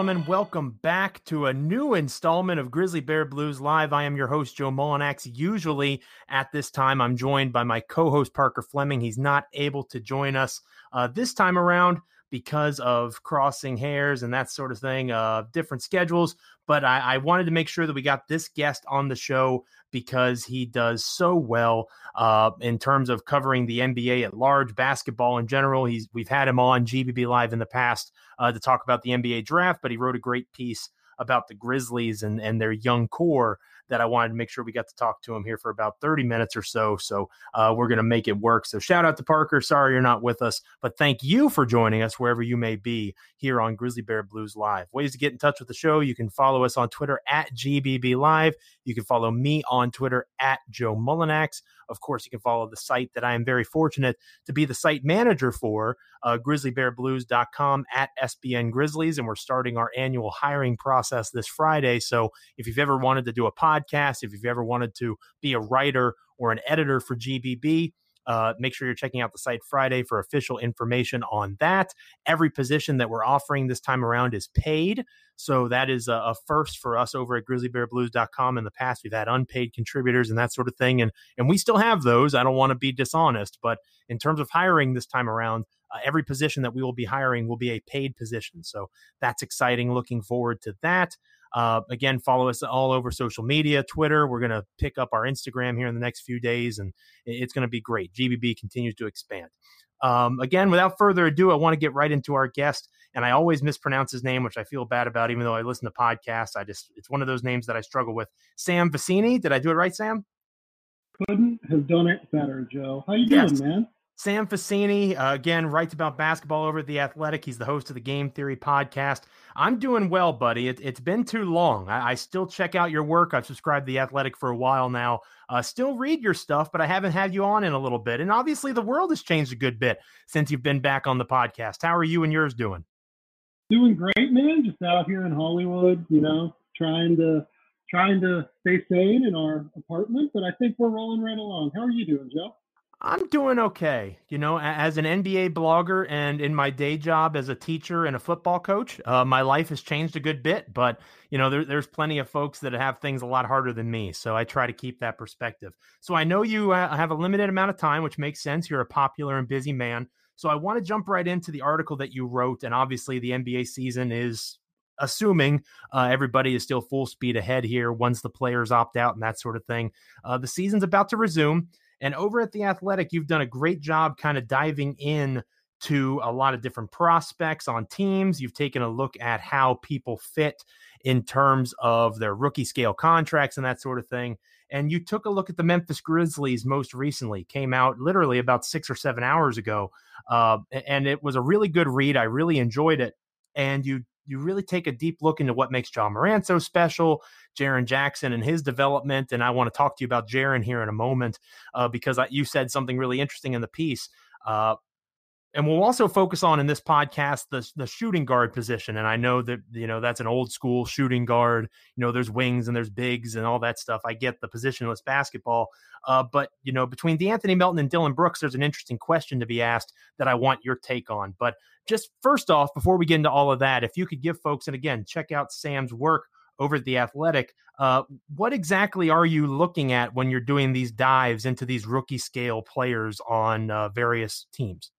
gentlemen. Welcome back to a new installment of Grizzly Bear Blues Live. I am your host, Joe Mullinax. Usually at this time, I'm joined by my co host, Parker Fleming. He's not able to join us uh, this time around because of crossing hairs and that sort of thing, uh, different schedules. But I, I, wanted to make sure that we got this guest on the show because he does so well uh, in terms of covering the NBA at large, basketball in general. He's we've had him on GBB Live in the past uh, to talk about the NBA draft, but he wrote a great piece about the Grizzlies and, and their young core that I wanted to make sure we got to talk to him here for about 30 minutes or so. So uh, we're going to make it work. So shout out to Parker. Sorry you're not with us, but thank you for joining us wherever you may be here on Grizzly Bear Blues Live. Ways to get in touch with the show you can follow us on Twitter at GBB Live. You can follow me on Twitter at Joe Mullinax. Of course, you can follow the site that I am very fortunate to be the site manager for, uh, grizzlybearblues.com at SBN Grizzlies. And we're starting our annual hiring process this Friday. So if you've ever wanted to do a podcast, if you've ever wanted to be a writer or an editor for GBB, uh, make sure you're checking out the site Friday for official information on that. Every position that we're offering this time around is paid. So that is a, a, first for us over at grizzlybearblues.com. In the past, we've had unpaid contributors and that sort of thing. And, and we still have those. I don't want to be dishonest, but in terms of hiring this time around, uh, every position that we will be hiring will be a paid position. So that's exciting. Looking forward to that. Uh, again, follow us all over social media, Twitter. We're going to pick up our Instagram here in the next few days, and it's going to be great. GBB continues to expand. Um, again, without further ado, I want to get right into our guest. And I always mispronounce his name, which I feel bad about, even though I listen to podcasts. I just, it's one of those names that I struggle with. Sam Vecenie. Did I do it right, Sam? Couldn't have done it better, Joe. How you yes. doing, man? Sam Vecenie, uh, again, writes about basketball over at The Athletic. He's the host of the Game Theory podcast. I'm doing well, buddy. It, has been too long. I, I, still check out your work. I've subscribed to The Athletic for a while now. Uh, still read your stuff, but I haven't had you on in a little bit. And obviously, the world has changed a good bit since you've been back on the podcast. How are you and yours doing? Doing great, man. Just out here in Hollywood, you know, trying to trying to stay sane in our apartment, but I think we're rolling right along. How are you doing, Joe? I'm doing okay. You know, as an NBA blogger and in my day job as a teacher and a football coach, uh, my life has changed a good bit. But, you know, there, there's plenty of folks that have things a lot harder than me. So I try to keep that perspective. So I know you uh, have a limited amount of time, which makes sense. You're a popular and busy man. So I want to jump right into the article that you wrote. And obviously, the NBA season is assuming uh, everybody is still full speed ahead here once the players opt out and that sort of thing. Uh, the season's about to resume. And over at The Athletic, you've done a great job kind of diving in to a lot of different prospects on teams. You've taken a look at how people fit in terms of their rookie scale contracts and that sort of thing. And you took a look at the Memphis Grizzlies most recently, came out literally about six or seven hours ago. Uh, and it was a really good read. I really enjoyed it. And you you really take a deep look into what makes Ja Morant so special, Jaren Jackson and his development. And I want to talk to you about Jaren here in a moment uh, because I, you said something really interesting in the piece. Uh, and we'll also focus on in this podcast the the shooting guard position. And I know that you know that's an old school shooting guard. You know, there's wings and there's bigs and all that stuff. I get the positionless basketball, uh, but you know, between De'Anthony Melton and Dillon Brooks, there's an interesting question to be asked that I want your take on. But just first off, before we get into all of that, if you could give folks, and again, check out Sam's work over at the Athletic. Uh, what exactly are you looking at when you're doing these dives into these rookie scale players on uh, various teams?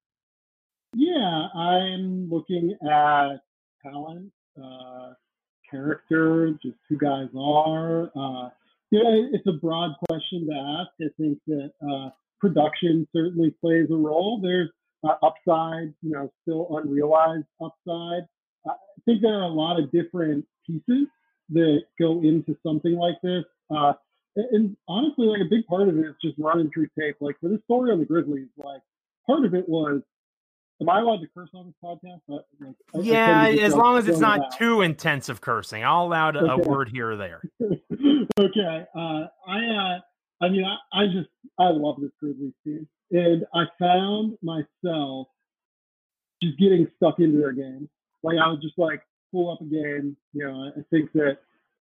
Yeah, I'm looking at talent, uh, character, just who guys are. Uh, it's a broad question to ask. I think that uh, production certainly plays a role. There's uh, upside, you know, still unrealized upside. I think there are a lot of different pieces that go into something like this. Uh, and honestly, like a big part of it is just running through tape. Like for this story on the Grizzlies, like part of it was, am I allowed to curse on this podcast? like, yeah, as long as it's not too intensive cursing, I'll allow okay. a word here or there. okay, uh, I, uh, I mean, I, I just I love this Grizzlies team, and I found myself just getting stuck into their game. Like I was just like, pull up a game. You know, I think that,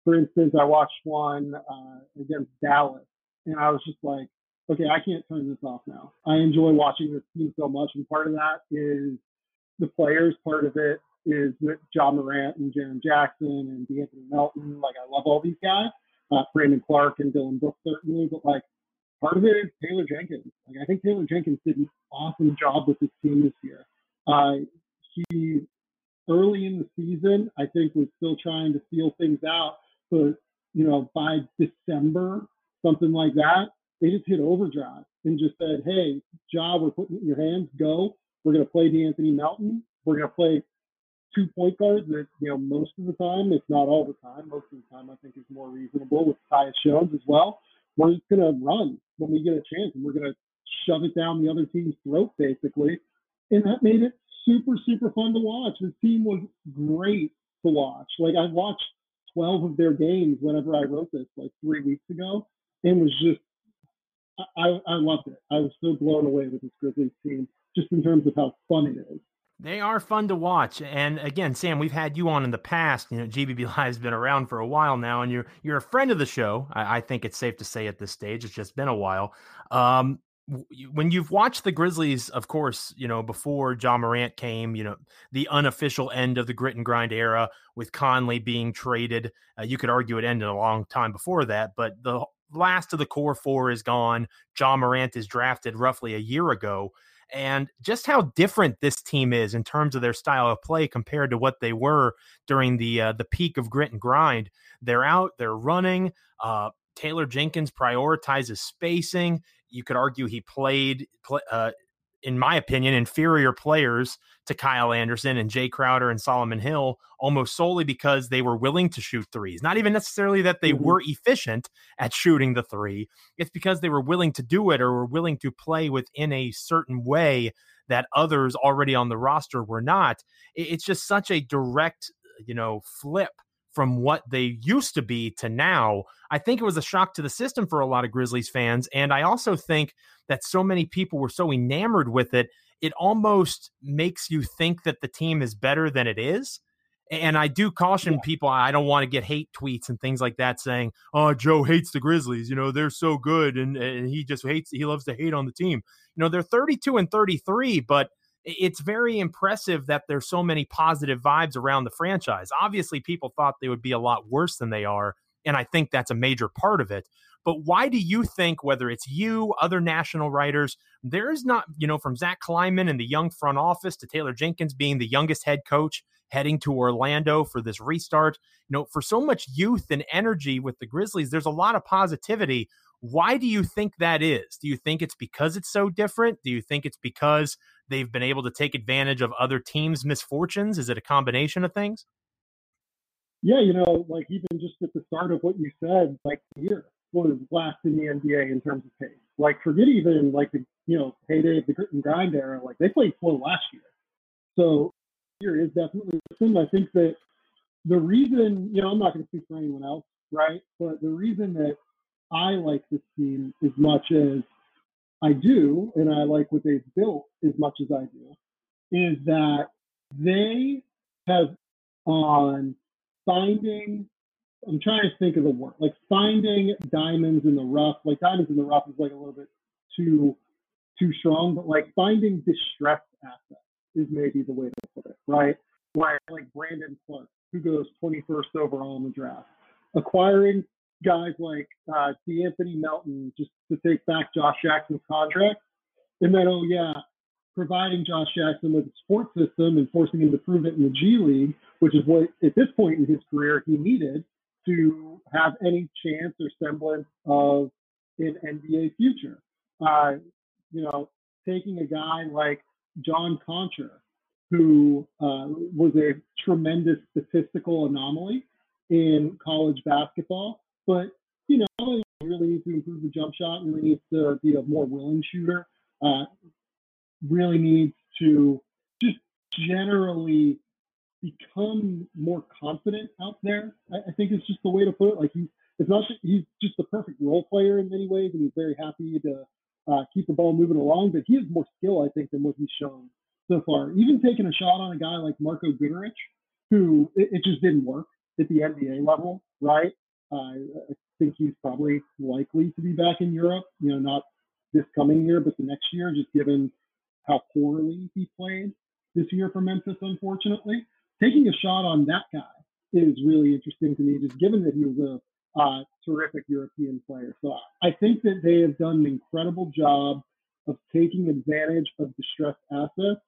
for instance, I watched one uh, against Dallas, and I was just like, okay, I can't turn this off now. I enjoy watching this team so much, and part of that is the players. Part of it is with Ja Morant and Jaren Jackson and De'Anthony Melton. Like I love all these guys, uh, Brandon Clarke and Dillon Brooks certainly, but like part of it is Taylor Jenkins. Like I think Taylor Jenkins did an awesome job with his team this year. Uh, he early in the season, I think, was still trying to feel things out, but you know by December, something like that, they just hit overdrive and just said, "Hey, Ja, we're putting it in your hands. Go. We're going to play De'Anthony Melton. We're going to play two point guards that you know most of the time, if not all the time, most of the time I think is more reasonable with Tyus Jones as well. We're just going to run when we get a chance, and we're going to shove it down the other team's throat basically, and that made it super super fun to watch. The team was great to watch. Like I watched 12 of their games whenever I wrote this like three weeks ago, and was just I, I loved it. I was so blown away with this Grizzlies team, just in terms of how fun it is. They are fun to watch, and again, Sam, we've had you on in the past. You know, GBB Live's been around for a while now, and you're you're a friend of the show. I, I think it's safe to say at this stage, it's just been a while. Um, when you've watched the Grizzlies, of course, you know, before Ja Morant came, you know, the unofficial end of the grit and grind era with Conley being traded. Uh, you could argue it ended a long time before that, but the last of the core four is gone. Ja Morant is drafted roughly a year ago. And just how different this team is in terms of their style of play compared to what they were during the uh, the peak of grit and grind. They're out, they're running. Uh, Taylor Jenkins prioritizes spacing. You could argue he played, uh, in my opinion, inferior players to Kyle Anderson and Jae Crowder and Solomon Hill almost solely because they were willing to shoot threes. Not even necessarily that they mm-hmm. were efficient at shooting the three. It's because they were willing to do it or were willing to play within a certain way that others already on the roster were not. It's just such a direct, you know, flip from what they used to be to now. I think it was a shock to the system for a lot of Grizzlies fans. And I also think that so many people were so enamored with it, it almost makes you think that the team is better than it is. And I do caution yeah. people, I don't want to get hate tweets and things like that saying, oh, Joe hates the Grizzlies. You know, they're so good. And, and he just hates, he loves to hate on the team. You know, they're 32 and 33, but it's very impressive that there's so many positive vibes around the franchise. Obviously, people thought they would be a lot worse than they are. And I think that's a major part of it. But why do you think, whether it's you, other national writers, there is not, you know, from Zach Kleiman and the young front office to Taylor Jenkins being the youngest head coach heading to Orlando for this restart, you know, for so much youth and energy with the Grizzlies, there's a lot of positivity. Why do you think that is? Do you think it's because it's so different? Do you think it's because they've been able to take advantage of other teams' misfortunes? Is it a combination of things? Yeah, you know, like even just at the start of what you said, like here, was last in the NBA in terms of pace. Like forget even like the you know heyday of the grit and grind era. Like they played slow last year, so here is definitely listen. I think that the reason you know I'm not going to speak for anyone else, right? But the reason that I like this team as much as I do, and I like what they've built as much as I do, is that they have on finding I'm trying to think of the word like finding diamonds in the rough. Like diamonds in the rough is like a little bit too too strong, but like finding distressed assets is maybe the way to put it, right? Like like Brandon Clarke, who goes 21st overall in the draft, acquiring guys like uh, De'Anthony Melton just to take back Josh Jackson's contract, and then oh yeah, providing Josh Jackson with a support system and forcing him to prove it in the G League, which is what at this point in his career he needed to have any chance or semblance of an NBA future. Uh, you know, taking a guy like John Konchar, who uh, was a tremendous statistical anomaly in college basketball, but you know, really needs to improve the jump shot, really needs to be a more willing shooter, uh, really needs to just generally become more confident out there. I, I think it's just the way to put it. Like he's it's not he's just the perfect role player in many ways, and he's very happy to uh, keep the ball moving along. But he has more skill, I think, than what he's shown so far. Even taking a shot on a guy like Marko Guduric, who it, it just didn't work at the NBA level, right? Uh, I think he's probably likely to be back in Europe. You know, not this coming year, but the next year, just given how poorly he played this year for Memphis, unfortunately. taking a shot on that guy is really interesting to me, just given that he was a uh, terrific European player. So I think that they have done an incredible job of taking advantage of distressed assets,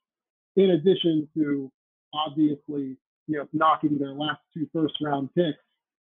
in addition to obviously, you know, knocking their last two first round picks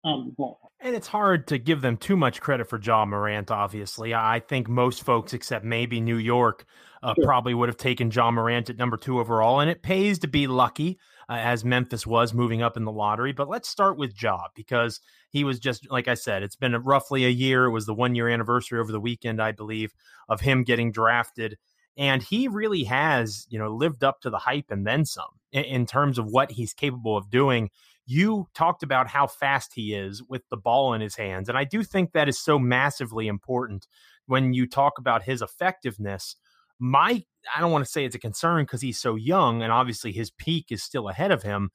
out the ball. And it's hard to give them too much credit for Ja Morant, obviously. I think most folks, except maybe New York, uh, sure. probably would have taken Ja Morant at number two overall. And it pays to be lucky, uh, as Memphis was moving up in the lottery. But let's start with Ja because he was just, like I said, it's been roughly a year. It was the one year anniversary over the weekend, I believe, of him getting drafted. And he really has, you know, lived up to the hype and then some in, in terms of what he's capable of doing you talked about how fast he is with the ball in his hands. And I do think that is so massively important when you talk about his effectiveness. My, I don't want to say it's a concern because he's so young and obviously his peak is still ahead of him.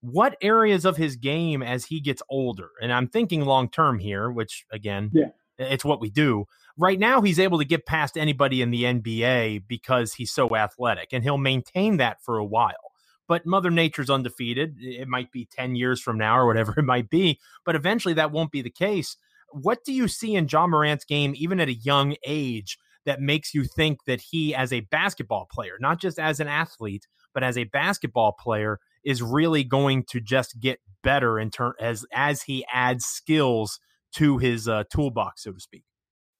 What areas of his game as he gets older, and I'm thinking long term here, which again, yeah. it's what we do. Right now, he's able to get past anybody in the NBA because he's so athletic, and he'll maintain that for a while but Mother Nature's undefeated. It might be 10 years from now or whatever it might be, but eventually that won't be the case. What do you see in Ja Morant's game, even at a young age, that makes you think that he, as a basketball player, not just as an athlete, but as a basketball player, is really going to just get better in turn as as he adds skills to his uh, toolbox, so to speak?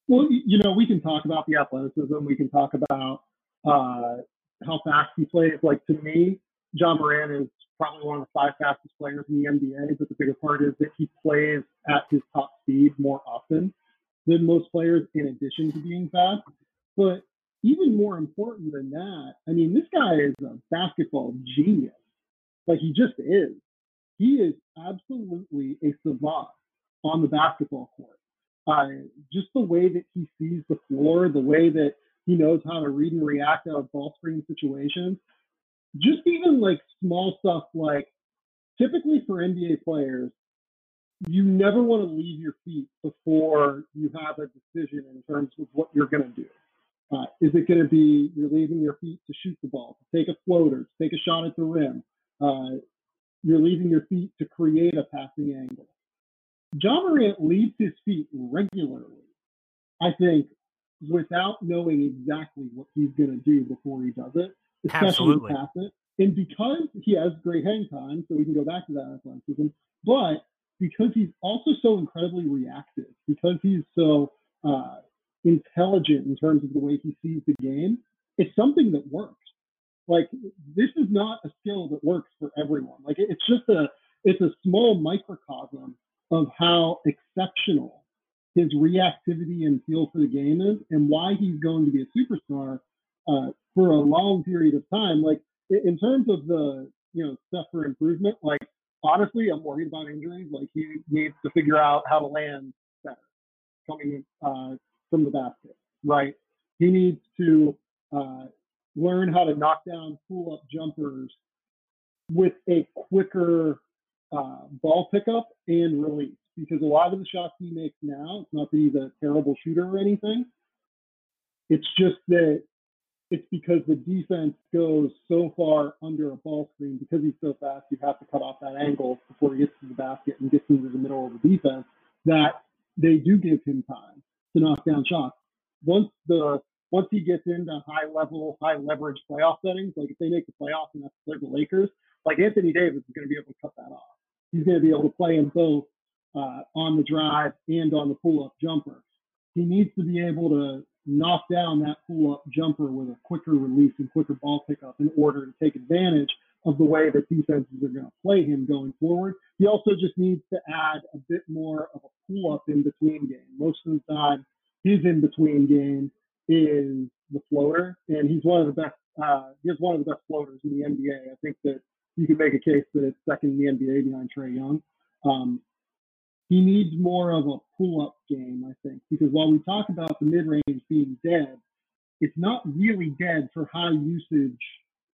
Well, you know, we can talk about the athleticism. We can talk about uh, how fast he plays. Like to me, Ja Morant is probably one of the five fastest players in the NBA, but the bigger part is that he plays at his top speed more often than most players, in addition to being fast. But even more important than that, I mean, this guy is a basketball genius. Like he just is. He is absolutely a savant on the basketball court. Uh, just the way that he sees the floor, the way that he knows how to read and react out of ball screen situations just even like small stuff like typically for NBA players, you never want to leave your feet before you have a decision in terms of what you're going to do. Uh, is it going to be you're leaving your feet to shoot the ball, to take a floater, to take a shot at the rim? Uh, you're leaving your feet to create a passing angle. Ja Morant leaves his feet regularly, I think, without knowing exactly what he's going to do before he does it Absolutely. And because he has great hang time, so we can go back to that athleticism, but because he's also so incredibly reactive, because he's so uh, intelligent in terms of the way he sees the game, it's something that works. Like this is not a skill that works for everyone. Like it's just a it's a small microcosm of how exceptional his reactivity and feel for the game is, and why he's going to be a superstar uh, for a long period of time. Like in terms of the you know stuff for improvement, like honestly, I'm worried about injuries. Like he needs to figure out how to land better coming uh, from the basket, right? He needs to uh, learn how to knock down pull up jumpers with a quicker uh, ball pickup and release. Because a lot of the shots he makes now, it's not that he's a terrible shooter or anything. It's just that it's because the defense goes so far under a ball screen because he's so fast. You have to cut off that angle before he gets to the basket and gets into the middle of the defense. That they do give him time to knock down shots. Once the once he gets into high level, high leverage playoff settings, like if they make the playoffs and have to play the Lakers, like Anthony Davis is going to be able to cut that off. He's going to be able to play them both uh, on the drive and on the pull up jumper. He needs to be able to knock down that pull up jumper with a quicker release and quicker ball pickup in order to take advantage of the way that defenses are going to play him going forward. He also just needs to add a bit more of a pull up in between game. Most of the time, his in between game is the floater, and he's one of the best. Uh, he has one of the best floaters in the NBA. I think that you can make a case that it's second in the NBA behind Trae Young. Um, he needs more of a pull up game, I think, because while we talk about the mid range being dead, it's not really dead for high usage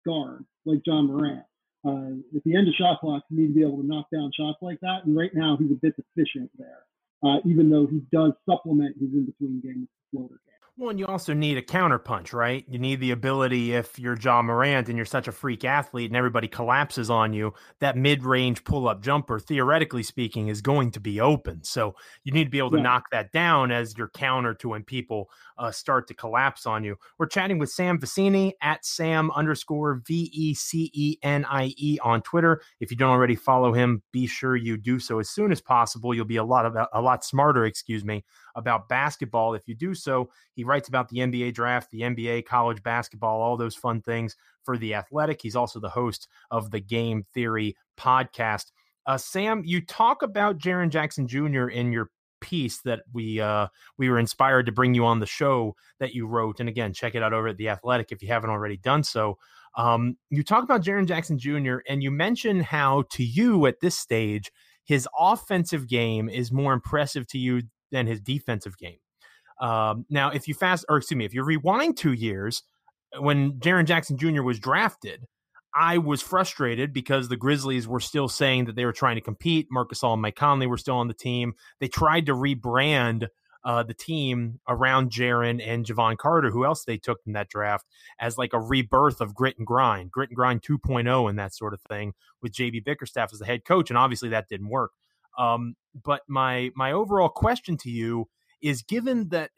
guards like Ja Morant. Uh, at the end of shot clock, you need to be able to knock down shots like that. And right now, he's a bit deficient there, uh, even though he does supplement his in between game with the floater game. Well, and you also need a counterpunch, right? You need the ability if you're Ja Morant and you're such a freak athlete and everybody collapses on you, that mid-range pull-up jumper, theoretically speaking, is going to be open. So you need to be able to yeah. knock that down as your counter to when people uh, start to collapse on you. We're chatting with Sam Vecenie at Sam underscore V E C E N I E on Twitter. If you don't already follow him, be sure you do so as soon as possible. You'll be a lot of a lot smarter, excuse me, about basketball if you do so. He writes about the NBA draft, the NBA, college basketball, all those fun things for the athletic. He's also the host of the Game Theory podcast. Uh, Sam, you talk about Jaren Jackson Jr. in your piece that we uh, we were inspired to bring you on the show that you wrote. And again, check it out over at the Athletic if you haven't already done so. Um, you talk about Jaren Jackson Jr. and you mention how to you at this stage his offensive game is more impressive to you than his defensive game. Um, now, if you fast, or excuse me, if you rewind two years, when Jaren Jackson Jr. was drafted, I was frustrated because the Grizzlies were still saying that they were trying to compete. Marc Gasol and Mike Conley were still on the team. They tried to rebrand uh, the team around Jaren and Jevon Carter, who else they took in that draft, as like a rebirth of grit and grind, grit and grind 2.0 and that sort of thing with JB Bickerstaff as the head coach. And obviously that didn't work. Um, but my my overall question to you is given that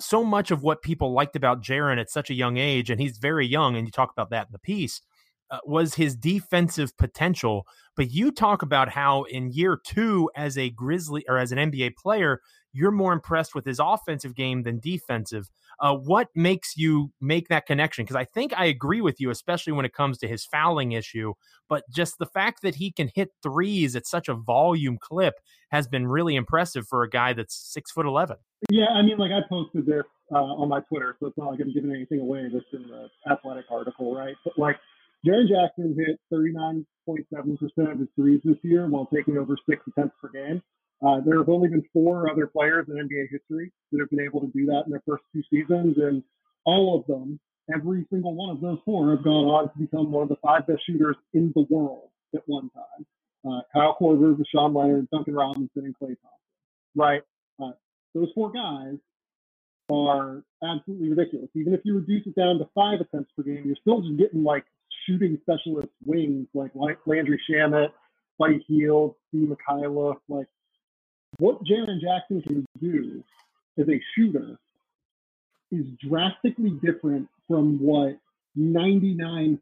so much of what people liked about Jaren at such a young age, and he's very young, and you talk about that in the piece, uh, was his defensive potential. But you talk about how in year two, as a Grizzly or as an NBA player, you're more impressed with his offensive game than defensive. Uh, what makes you make that connection? Because I think I agree with you, especially when it comes to his fouling issue. But just the fact that he can hit threes at such a volume clip has been really impressive for a guy that's six foot eleven. Yeah, I mean, like I posted this uh, on my Twitter, so it's not like I'm giving anything away. This in the athletic article, right? But like Jaren Jackson hit 39.7% of his threes this year while taking over six attempts per game. Uh, there have only been four other players in NBA history that have been able to do that in their first two seasons, and all of them, every single one of those four, have gone on to become one of the five best shooters in the world at one time. Uh, Kyle Korver, Sean Leonard, Duncan Robinson, and Klay Thompson. Right? Uh, those four guys are absolutely ridiculous. Even if you reduce it down to five attempts per game, you're still just getting like shooting specialist wings like Landry Shamet, Buddy Hield, Svi Mykhailiuk. Like what Jaren Jackson can do as a shooter is drastically different from what 99%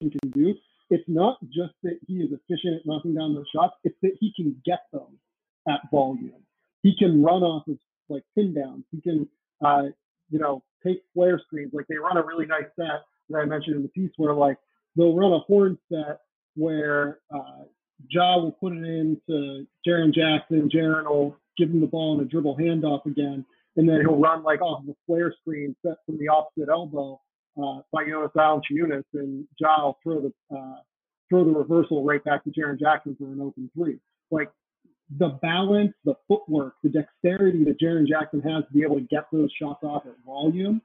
he can do. It's not just that he is efficient at knocking down those shots, it's that he can get them at volume. He can run off of like pin downs. He can, uh, you know, take flare screens. Like they run a really nice set that I mentioned in the piece where like they'll run a horn set where uh, Ja will put it into Jaren Jackson. Jaren will give him the ball in a dribble handoff again, and then he'll run like off the flare screen set from the opposite elbow uh, by Jonas Valanciunas, and Ja will throw the uh, throw the reversal right back to Jaren Jackson for an open three. Like the balance, the footwork, the dexterity that Jaren Jackson has to be able to get those shots off at volume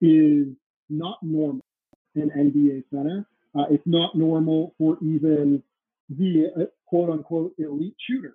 is not normal in NBA center. Uh, it's not normal for even the uh, quote unquote elite shooters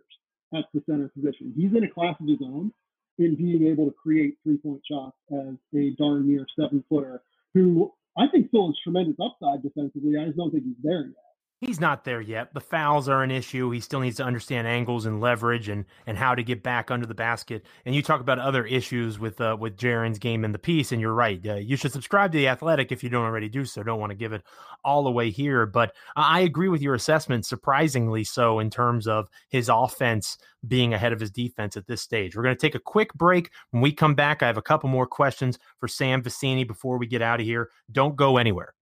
at the center position. He's in a class of his own in being able to create three point shots as a darn near seven footer who I think still has tremendous upside defensively. I just don't think he's there yet he's not there yet. The fouls are an issue. He still needs to understand angles and leverage and and how to get back under the basket. And you talk about other issues with uh, with Jaren's game in the piece, and you're right. Uh, you should subscribe to the Athletic if you don't already do so. Don't want to give it all away here, but I agree with your assessment. Surprisingly so in terms of his offense being ahead of his defense at this stage. We're going to take a quick break. When we come back, I have a couple more questions for Sam Vecenie before we get out of here. Don't go anywhere.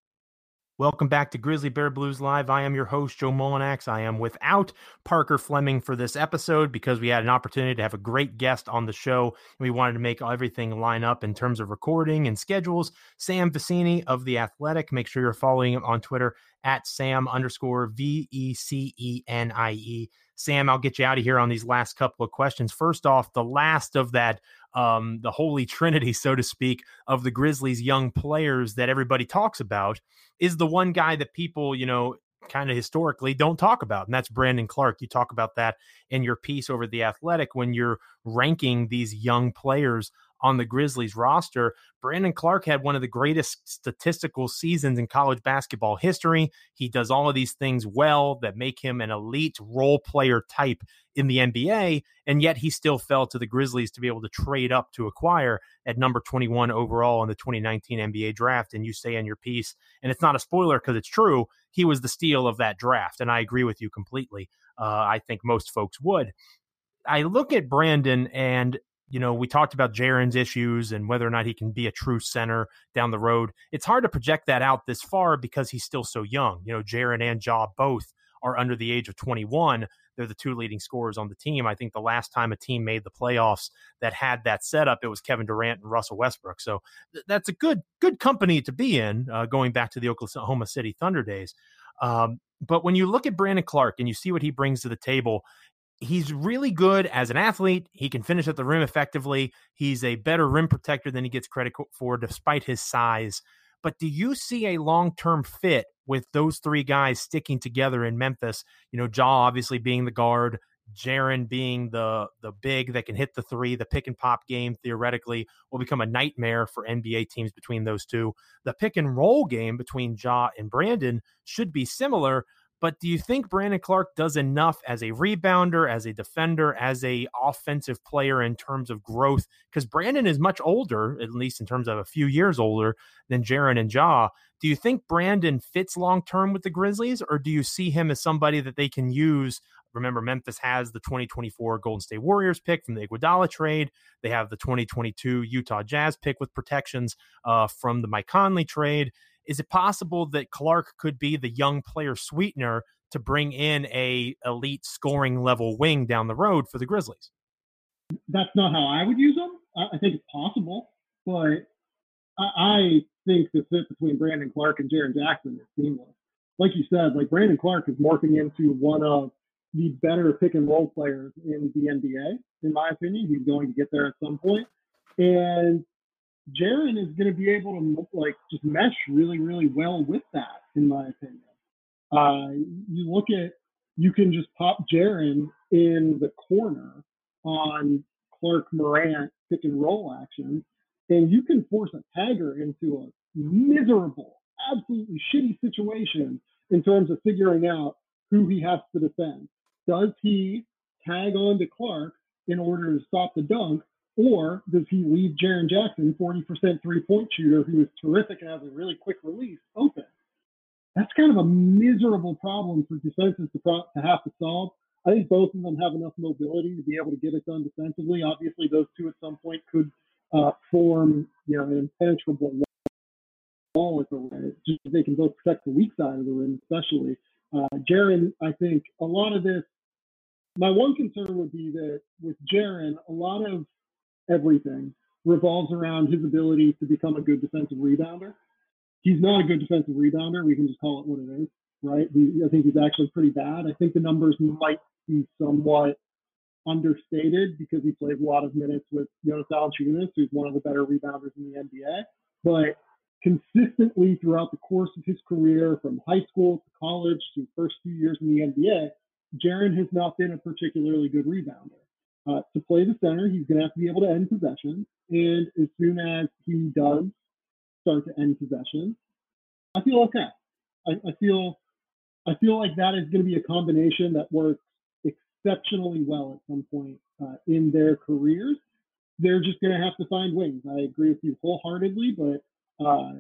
Welcome back to Grizzly Bear Blues Live. I am your host, Joe Mullinax. I am without Parker Fleming for this episode because we had an opportunity to have a great guest on the show. And we wanted to make everything line up in terms of recording and schedules. Sam Vecenie of The Athletic. Make sure you're following him on Twitter at Sam underscore V E C E N I E. Sam, I'll get you out of here on these last couple of questions. First off, the last of that um, the holy trinity, so to speak, of the Grizzlies' young players that everybody talks about is the one guy that people, you know, kind of historically don't talk about, and that's Brandon Clarke. You talk about that in your piece over the Athletic when you're ranking these young players on the Grizzlies roster. Brandon Clarke had one of the greatest statistical seasons in college basketball history. He does all of these things well that make him an elite role player type in the NBA, and yet he still fell to the Grizzlies to be able to trade up to acquire at number 21 overall in the 2019 NBA draft. And you say in your piece, and it's not a spoiler because it's true, he was the steal of that draft. And I agree with you completely. Uh, I think most folks would. I look at Brandon and you know, we talked about Jaren's issues and whether or not he can be a true center down the road. It's hard to project that out this far because he's still so young. You know, Jaren and Ja both are under the age of 21. They're the two leading scorers on the team. I think the last time a team made the playoffs that had that setup, it was Kevin Durant and Russell Westbrook. So th- that's a good good company to be in, uh, going back to the Oklahoma City Thunder days. Um, but when you look at Brandon Clarke and you see what he brings to the table, he's really good as an athlete. He can finish at the rim effectively. He's a better rim protector than he gets credit for, despite his size. But do you see a long term fit with those three guys sticking together in Memphis? You know, Ja obviously being the guard, Jaren being the the big that can hit the three, the pick and pop game theoretically will become a nightmare for NBA teams between those two. The pick and roll game between Ja and Brandon should be similar, but do you think Brandon Clarke does enough as a rebounder, as a defender, as a offensive player in terms of growth? Because Brandon is much older, at least in terms of a few years older than Jaren and Ja. Do you think Brandon fits long term with the Grizzlies, or do you see him as somebody that they can use? Remember, Memphis has the 2024 Golden State Warriors pick from the Iguodala trade. They have the 2022 Utah Jazz pick with protections uh, from the Mike Conley trade. Is it possible that Clarke could be the young player sweetener to bring in a elite scoring level wing down the road for the Grizzlies? That's not how I would use him. I think it's possible, but I think the fit between Brandon Clarke and Jaren Jackson is seamless. Like you said, like Brandon Clarke is morphing into one of the better pick and roll players in the NBA, in my opinion. He's going to get there at some point. And Jaren is going to be able to like just mesh really, really well with that, in my opinion. Uh, you look at, you can just pop Jaren in the corner on Clarke Morant pick and roll action, and you can force a tagger into a miserable, absolutely shitty situation in terms of figuring out who he has to defend. Does he tag on to Clarke in order to stop the dunk, or does he leave Jaren Jackson, 40% three point shooter, who is terrific and has a really quick release, open? That's kind of a miserable problem for defenses to, pro- to have to solve. I think both of them have enough mobility to be able to get it done defensively. Obviously, those two at some point could uh, form, you know, an impenetrable wall at the rim. Just they can both protect the weak side of the rim, especially. Uh, Jaren, I think a lot of this. My one concern would be that with Jaren, a lot of everything revolves around his ability to become a good defensive rebounder. He's not a good defensive rebounder. We can just call it what it is, right? He, I think he's actually pretty bad. I think the numbers might be somewhat understated because he played a lot of minutes with Jonas Valanciunas, who's one of the better rebounders in the NBA. But consistently throughout the course of his career, from high school to college to first few years in the NBA, Jaren has not been a particularly good rebounder. Uh, to play the center, he's going to have to be able to end possession. And as soon as he does start to end possession, I feel okay. I, I feel I feel like that is going to be a combination that works exceptionally well at some point uh, in their careers. They're just going to have to find wings. I agree with you wholeheartedly, but uh,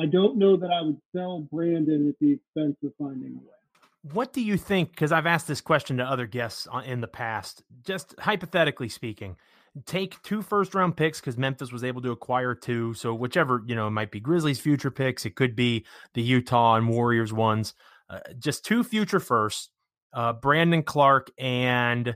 I don't know that I would sell Brandon at the expense of finding a way. What do you think? Because I've asked this question to other guests in the past, just hypothetically speaking. Take two first round picks because Memphis was able to acquire two. So, whichever, you know, it might be Grizzlies future picks, it could be the Utah and Warriors ones. Uh, just two future firsts, uh, Brandon Clarke and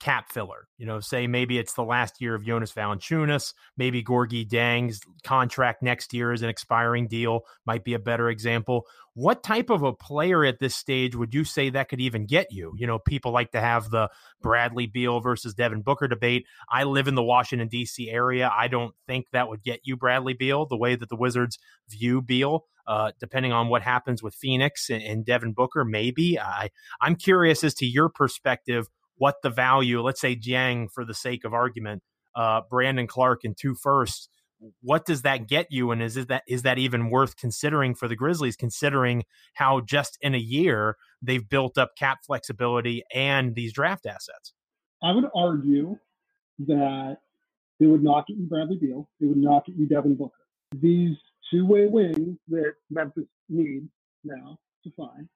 cap filler. You know, say maybe it's the last year of Jonas Valanciunas, maybe Gorgui Dieng's contract next year is an expiring deal, might be a better example. What type of a player at this stage would you say that could even get you? You know, people like to have the Bradley Beal versus Devin Booker debate. I live in the Washington D.C. area. I don't think that would get you Bradley Beal the way that the Wizards view Beal. Uh, depending on what happens with Phoenix and, and Devin Booker, maybe. I I'm curious as to your perspective what the value, let's say Dieng for the sake of argument, uh, Brandon Clarke and two firsts. What does that get you, and is that is that even worth considering for the Grizzlies, considering how just in a year they've built up cap flexibility and these draft assets? I would argue that it would not get you Bradley Beal, it would not get you Devin Booker. These two-way wings that Memphis needs now to find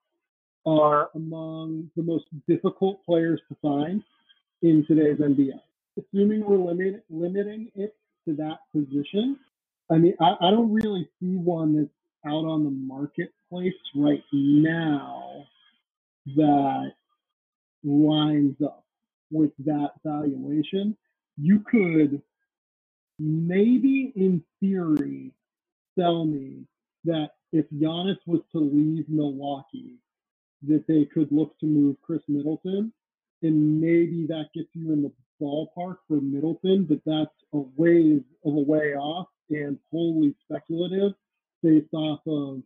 are among the most difficult players to find in today's NBA. Assuming we're limit, limiting it to that position, I mean, I, I don't really see one that's out on the marketplace right now that lines up with that valuation. You could maybe in theory sell me that if Giannis was to leave Milwaukee, that they could look to move Khris Middleton, and maybe that gets you in the ballpark for Middleton, but that's a ways of a way off and wholly speculative based off of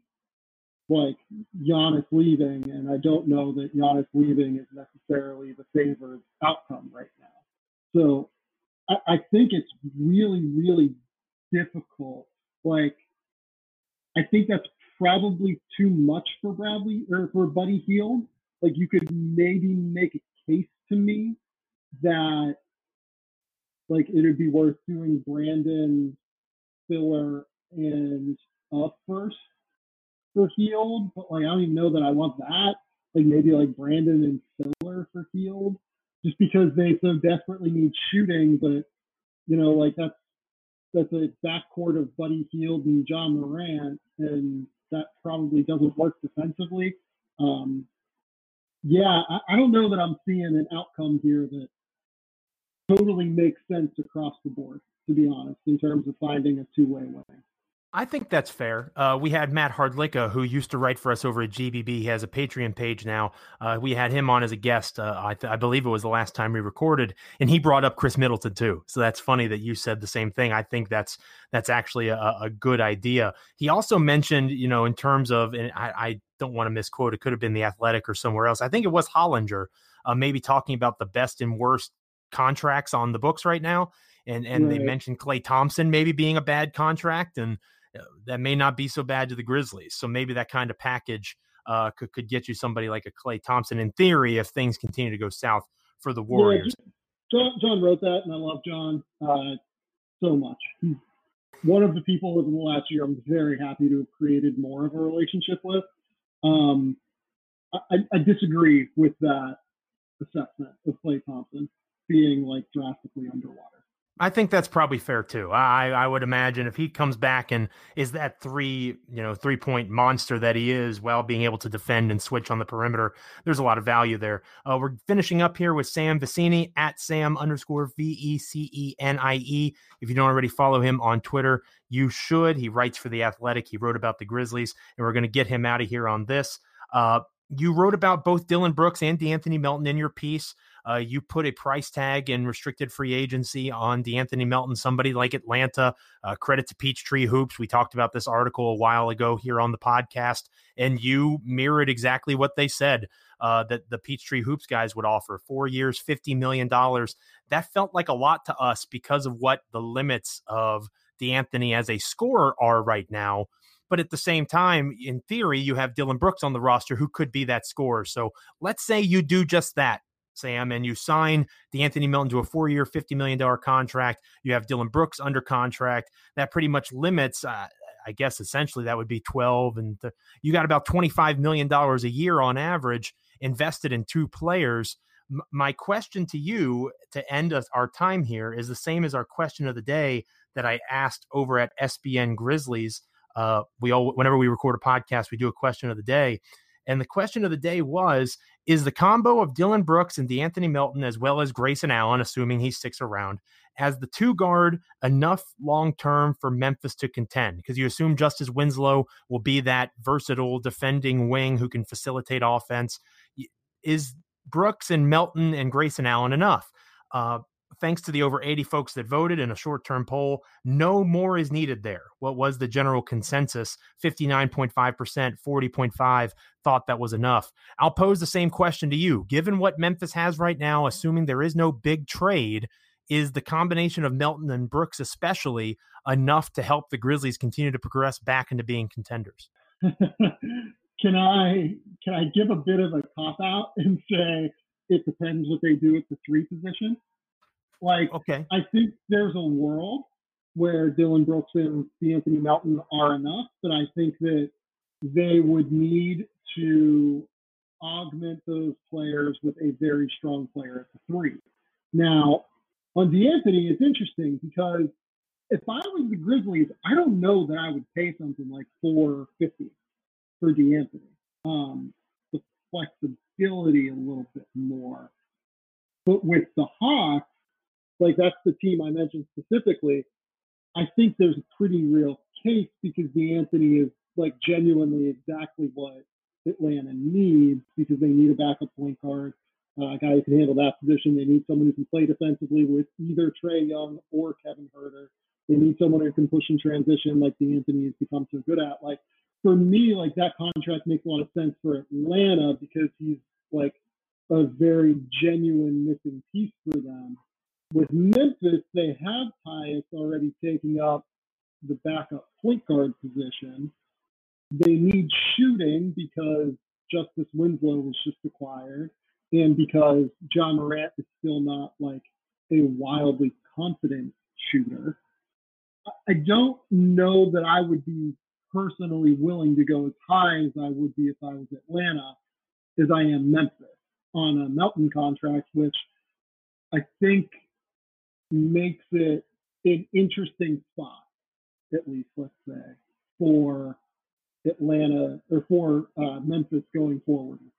like Giannis leaving, and I don't know that Giannis leaving is necessarily the favored outcome right now. So I, I think it's really, really difficult. Like I think that's probably too much for Bradley or for Buddy Hield. Like you could maybe make a case to me that like it would be worth doing Brandon Filler and uh first for Hield, but like I don't even know that I want that. Like maybe like Brandon and Filler for Hield, just because they so desperately need shooting, but you know, like that's that's a backcourt of Buddy Hield and Ja Morant, and that probably doesn't work defensively. Um, yeah, I, I don't know that I'm seeing an outcome here that totally makes sense across the board, to be honest, in terms of finding a two way way. I think that's fair. Uh, we had Matt Hardlicka, who used to write for us over at GBB. He has a Patreon page now. Uh, we had him on as a guest. Uh, I, th- I, believe it was the last time we recorded, and he brought up Khris Middleton too. So that's funny that you said the same thing. I think that's that's actually a, a good idea. He also mentioned, you know, in terms of, and I, I don't want to misquote. It could have been the Athletic or somewhere else. I think it was Hollinger, uh, maybe talking about the best and worst contracts on the books right now, and and right. they mentioned Klay Thompson maybe being a bad contract and that may not be so bad to the Grizzlies. So maybe that kind of package uh, could could get you somebody like a Klay Thompson in theory if things continue to go south for the Warriors. Yeah, John, John wrote that, and I love John uh, so much. He's one of the people within the last year I'm very happy to have created more of a relationship with. Um, I, I disagree with that assessment of Klay Thompson being like drastically underwater. I think that's probably fair too. I I would imagine if he comes back and is that three you know three point monster that he is, while being able to defend and switch on the perimeter, there's a lot of value there. Uh, we're finishing up here with Sam Vecenie at Sam underscore V E C E N I E. If you don't already follow him on Twitter, you should. He writes for the Athletic. He wrote about the Grizzlies, and we're going to get him out of here on this. Uh, you wrote about both Dillon Brooks and De'Anthony Melton in your piece. Uh, you put a price tag in restricted free agency on De'Anthony Melton, somebody like Atlanta. Uh, credit to Peachtree Hoops. We talked about this article a while ago here on the podcast, and you mirrored exactly what they said uh, that the Peachtree Hoops guys would offer four years, $50 million. That felt like a lot to us because of what the limits of De'Anthony as a scorer are right now. But at the same time, in theory, you have Dillon Brooks on the roster who could be that scorer. So let's say you do just that. Sam, and you sign De'Anthony Melton to a four year, $50 million contract. You have Dillon Brooks under contract. That pretty much limits, uh, I guess, essentially that would be 12. And th- you got about $25 million a year on average invested in two players. M- my question to you to end us, our time here is the same as our question of the day that I asked over at SBN Grizzlies. Uh, we all, whenever we record a podcast, we do a question of the day. And the question of the day was Is the combo of Dillon Brooks and De'Anthony Melton, as well as Grayson Allen, assuming he sticks around, as the two guard enough long term for Memphis to contend? Because you assume Justice Winslow will be that versatile defending wing who can facilitate offense. Is Brooks and Melton and Grayson Allen enough? Uh, thanks to the over 80 folks that voted in a short term poll, no more is needed there. What was the general consensus? 59.5%, 40.5 thought that was enough. I'll pose the same question to you. Given what Memphis has right now, assuming there is no big trade, is the combination of Melton and Brooks, especially, enough to help the Grizzlies continue to progress back into being contenders? can I can I give a bit of a cop out and say it depends what they do at the three position? Like, okay, I think there's a world where Dillon Brooks and Anthony Melton are enough, but I think that they would need to augment those players with a very strong player at the three. Now, on De'Anthony, it's interesting because if I was the Grizzlies, I don't know that I would pay something like four fifty for De'Anthony. Um, the flexibility a little bit more. But with the Hawks, like that's the team I mentioned specifically, I think there's a pretty real case because De'Anthony is like genuinely exactly what Atlanta needs because they need a backup point guard, uh, a guy who can handle that position. They need someone who can play defensively with either Trae Young or Kevin Huerter. They need someone who can push in transition like De'Anthony has become so good at. Like for me, like that contract makes a lot of sense for Atlanta because he's like a very genuine missing piece for them. With Memphis, they have Tyus already taking up the backup point guard position. They need shooting because Justice Winslow was just acquired and because Ja Morant is still not like a wildly confident shooter. I don't know that I would be personally willing to go as high as I would be if I was Atlanta as I am Memphis on a Melton contract, which I think makes it an interesting spot, at least let's say, for Atlanta or for uh, Memphis going forward with.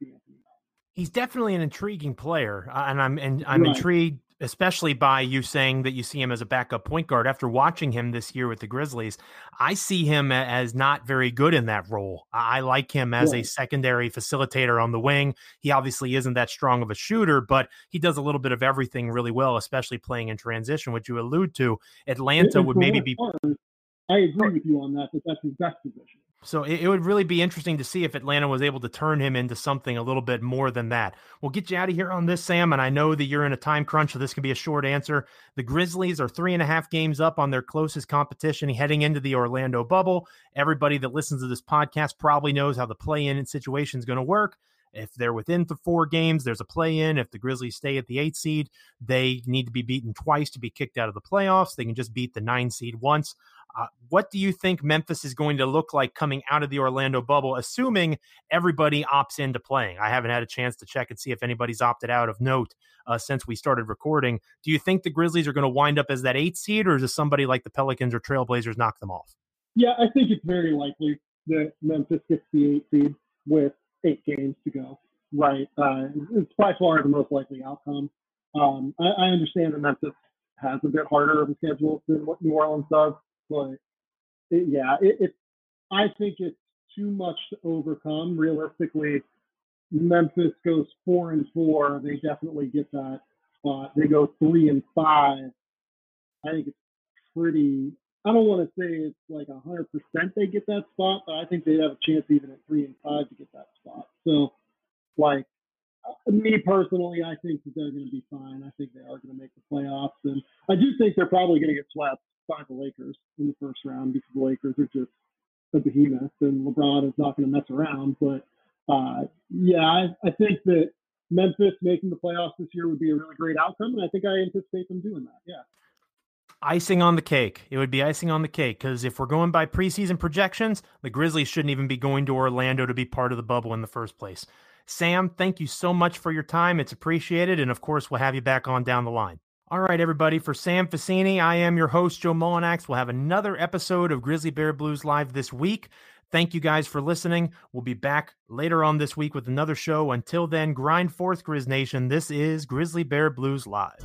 He's definitely an intriguing player, uh, and I'm and I'm right. intrigued especially by you saying that you see him as a backup point guard. After watching him this year with the Grizzlies, I see him as not very good in that role. I like him as yeah. a secondary facilitator on the wing. He obviously isn't that strong of a shooter, but he does a little bit of everything really well, especially playing in transition, which you allude to. Atlanta would maybe be. I agree with you on that, that that's his best position. So it, it, would really be interesting to see if Atlanta was able to turn him into something a little bit more than that. We'll get you out of here on this, Sam. And I know that you're in a time crunch, so this can be a short answer. The Grizzlies are three and a half games up on their closest competition heading into the Orlando bubble. Everybody that listens to this podcast probably knows how the play in situation is going to work. If they're within the four games, there's a play in. If the Grizzlies stay at the eight seed, they need to be beaten twice to be kicked out of the playoffs. They can just beat the nine seed once. Uh, what do you think Memphis is going to look like coming out of the Orlando bubble, assuming everybody opts into playing? I haven't had a chance to check and see if anybody's opted out of note uh, since we started recording. Do you think the Grizzlies are going to wind up as that eight seed, or does somebody like the Pelicans or Trailblazers knock them off? Yeah, I think it's very likely that Memphis gets the eight seed with eight games to go. Right, uh, it's by far the most likely outcome. Um, I, I understand that Memphis has a bit harder of a schedule than what New Orleans does. But it, yeah, it, it, I think it's too much to overcome. Realistically, Memphis goes four and four. They definitely get that spot. They go three and five. I think it's pretty. I don't want to say it's like hundred percent they get that spot, but I think they have a chance even at three and five to get that spot. So, like uh, me personally, I think that they're going to be fine. I think they are going to make the playoffs, and I do think they're probably going to get swept by the Lakers in the first round because the Lakers are just a behemoth and LeBron is not going to mess around. But uh, yeah, I, I think that Memphis making the playoffs this year would be a really great outcome, and I think I anticipate them doing that. Yeah. Icing on the cake. It would be icing on the cake because if we're going by preseason projections, the Grizzlies shouldn't even be going to Orlando to be part of the bubble in the first place. Sam, thank you so much for your time. It's appreciated. And of course, we'll have you back on down the line. All right, everybody. For Sam Vecenie, I am your host, Joe Mullinax. We'll have another episode of Grizzly Bear Blues Live this week. Thank you guys for listening. We'll be back later on this week with another show. Until then, grind forth, Grizz Nation. This is Grizzly Bear Blues Live.